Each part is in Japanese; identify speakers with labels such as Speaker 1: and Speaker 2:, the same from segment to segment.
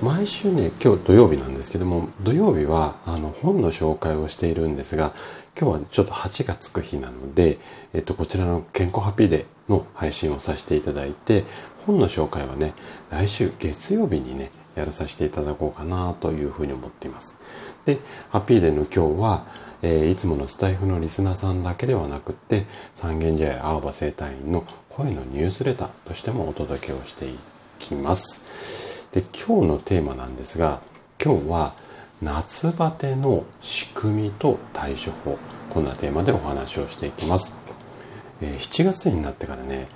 Speaker 1: 毎週ね、今日土曜日なんですけども、土曜日はあの本の紹介をしているんですが、今日はちょっと8がつく日なので、えっと、こちらの健康ハッピーデーの配信をさせていただいて、本の紹介はね、来週月曜日にね、やらさせていただこうかなというふうに思っています。で、ハッピーデーの今日は、えー、いつものスタイフのリスナーさんだけではなくって、三軒茶屋青葉生態院の声のニュースレターとしてもお届けをしていきます。で今日のテーマなんですが今日は夏バテの仕組みと対処法。こんなテーマでお話をしていきます、え7月になってからね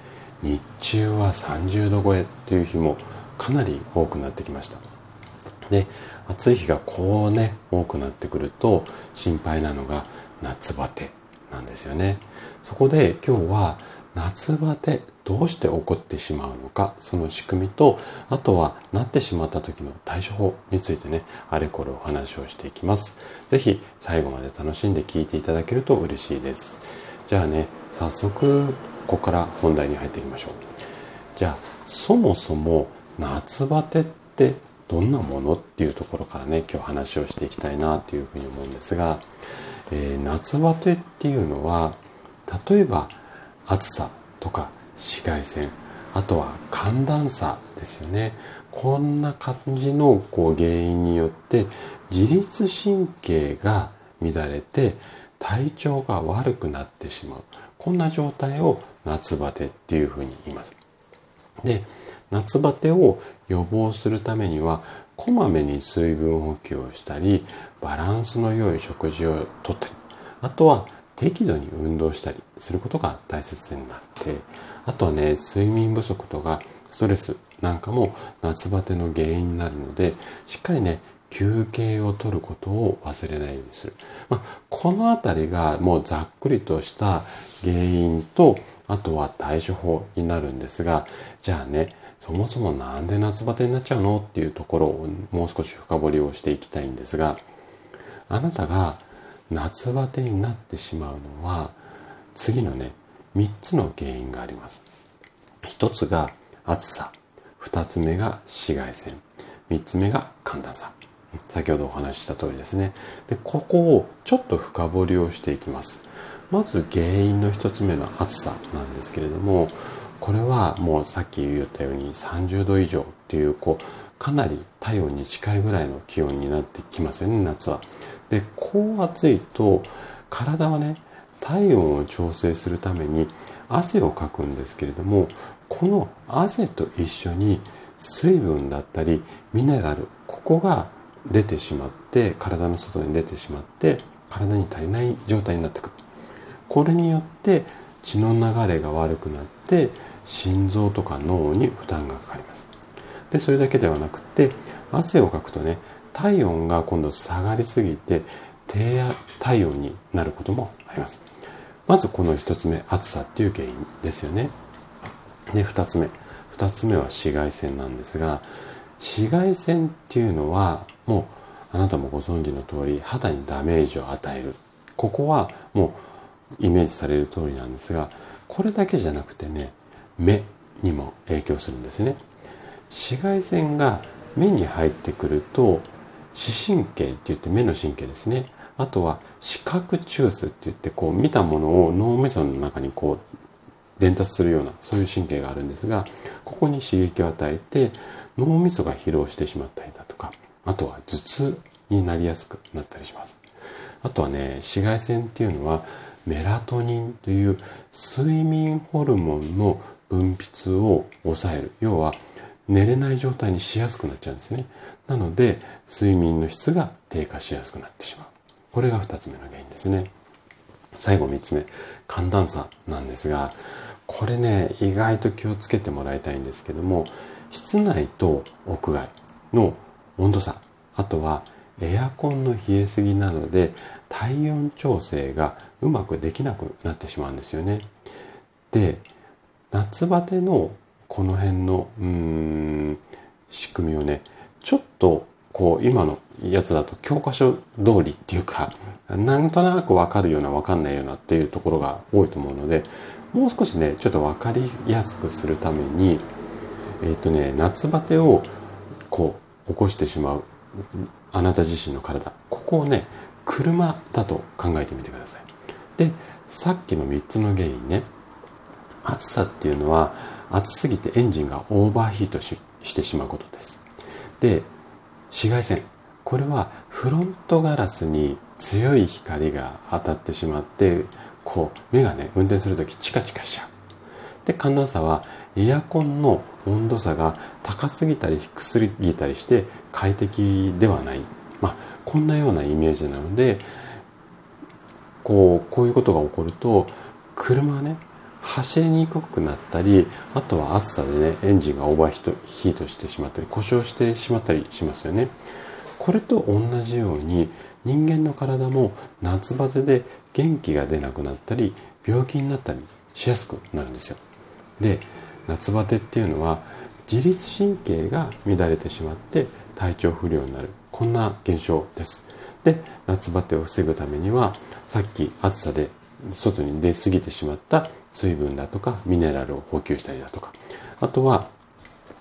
Speaker 1: 日中は30度超えっていう日もかなり多くなってきました。で暑い日がこうね多くなってくると心配なのが夏バテなんですよね。そこで今日は夏バテどうして起こってしまうのか、その仕組みと、あとはなってしまった時の対処法についてね、あれこれお話をしていきます。ぜひ最後まで楽しんで聞いていただけると嬉しいです。じゃあね、早速ここから本題に入っていきましょう。じゃあ、そもそも夏バテってどんなものっていうところからね、今日話をしていきたいなというふうに思うんですが、えー、夏バテっていうのは、例えば暑さとか紫外線あとは寒暖差ですよね。こんな感じのこう原因によって自律神経が乱れて体調が悪くなってしまう。こんな状態を夏バテっていうふうに言います。で夏バテを予防するためにはこまめに水分補給をしたりバランスの良い食事をとったりあとは適度に運動したりすることが大切になってあとはね睡眠不足とかストレスなんかも夏バテの原因になるのでしっかりね休憩をとることを忘れないようにする。まあ、このあたりがもうざっくりとした原因と、あとは対処法になるんですが、じゃあね、そもそもなんで夏バテになっちゃうの？っていうところをもう少し深掘りをしていきたいんですが、あなたが夏バテになってしまうのは次のね3つの原因があります。1つが暑さ。2つ目が紫外線。3つ目が寒暖差。先ほどお話しした通りですね。でここをちょっと深掘りをしていきます。まず原因の1つ目の暑さなんですけれどもこれはもうさっき言ったように30度以上っていうこうかなり体温に近いぐらいの気温になってきますよね夏は。でこう暑いと体はね体温を調整するために汗をかくんですけれどもこの汗と一緒に水分だったりミネラルここが出てしまって体の外に出てしまって体に足りない状態になってくる。これによって血の流れが悪くなって心臓とか脳に負担がかかります。でそれだけではなくて汗をかくとね体温が今度下がりすぎて低体温になることもあります。まずこの1つ目、暑さっていう原因ですよね。で、2つ目。2つ目は紫外線なんですが、紫外線っていうのはもうあなたもご存知の通り肌にダメージを与える。ここはもうイメージされる通りなんですが、これだけじゃなくてね、目にも影響するんですね。紫外線が目に入ってくると視神経って言って目の神経ですね。あとは視覚中枢って言ってこう見たものを脳みその中にこう伝達するようなそういう神経があるんですがここに刺激を与えて脳みそが疲労してしまったりだとかあとは頭痛になりやすくなったりします。あとはね紫外線っていうのはメラトニンという睡眠ホルモンの分泌を抑える要は寝れない状態にしやすくなっちゃうんですね。なので、睡眠の質が低下しやすくなってしまう。これが2つ目の原因ですね。最後3つ目、寒暖差なんですが、これね、意外と気をつけてもらいたいんですけども、室内と屋外の温度差、あとはエアコンの冷えすぎなので体温調整がうまくできなくなってしまうんですよね。で夏バテのこの辺のうん仕組みをねちょっとこう今のやつだと教科書通りっていうかなんとなくわかるようなわかんないようなっていうところが多いと思うのでもう少しねちょっとわかりやすくするためにえっ、ー、とね夏バテをこう起こしてしまうあなた自身の体。ここをね車だと考えてみてください。でさっきの3つの原因ね暑さっていうのは暑すぎてエンジンがオーバーヒートしてしまうことです。で紫外線。これはフロントガラスに強い光が当たってしまってこう目がね運転する時チカチカしちゃう。で寒暖差はエアコンの温度差が高すぎたり低すぎたりして快適ではない。まあこんなようなイメージなのでこうこういうことが起こると車はね走りにくくなったりあとは暑さでねエンジンがオーバーヒートしてしまったり故障してしまったりしますよね。これと同じように人間の体も夏バテで元気が出なくなったり病気になったりしやすくなるんですよ。で夏バテっていうのは自律神経が乱れてしまって体調不良になる。こんな現象です。で夏バテを防ぐためにはさっき暑さで外に出過ぎてしまった水分だとかミネラルを補給したりだとか。あとは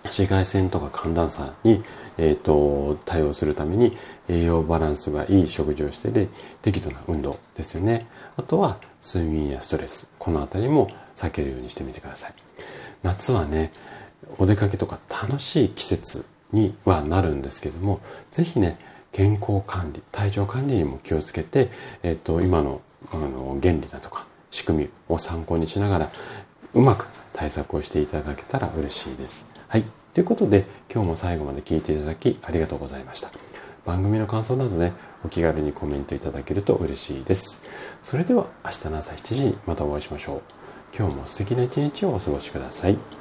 Speaker 1: 紫外線とか寒暖差に、えーと、対応するために栄養バランスがいい食事をしてで適度な運動ですよね。あとは睡眠やストレス。この辺りも避けるようにしてみてください。夏はねお出かけとか楽しい季節にはなるんですけども是非ね健康管理体調管理にも気をつけて、えーと今のあの原理だとか仕組みを参考にしながらうまく対策をしていただけたら嬉しいです。はい。ということで今日も最後まで聞いていただきありがとうございました。番組の感想などね、お気軽にコメントいただけると嬉しいです。それでは明日の朝7時にまたお会いしましょう。今日も素敵な一日をお過ごしください。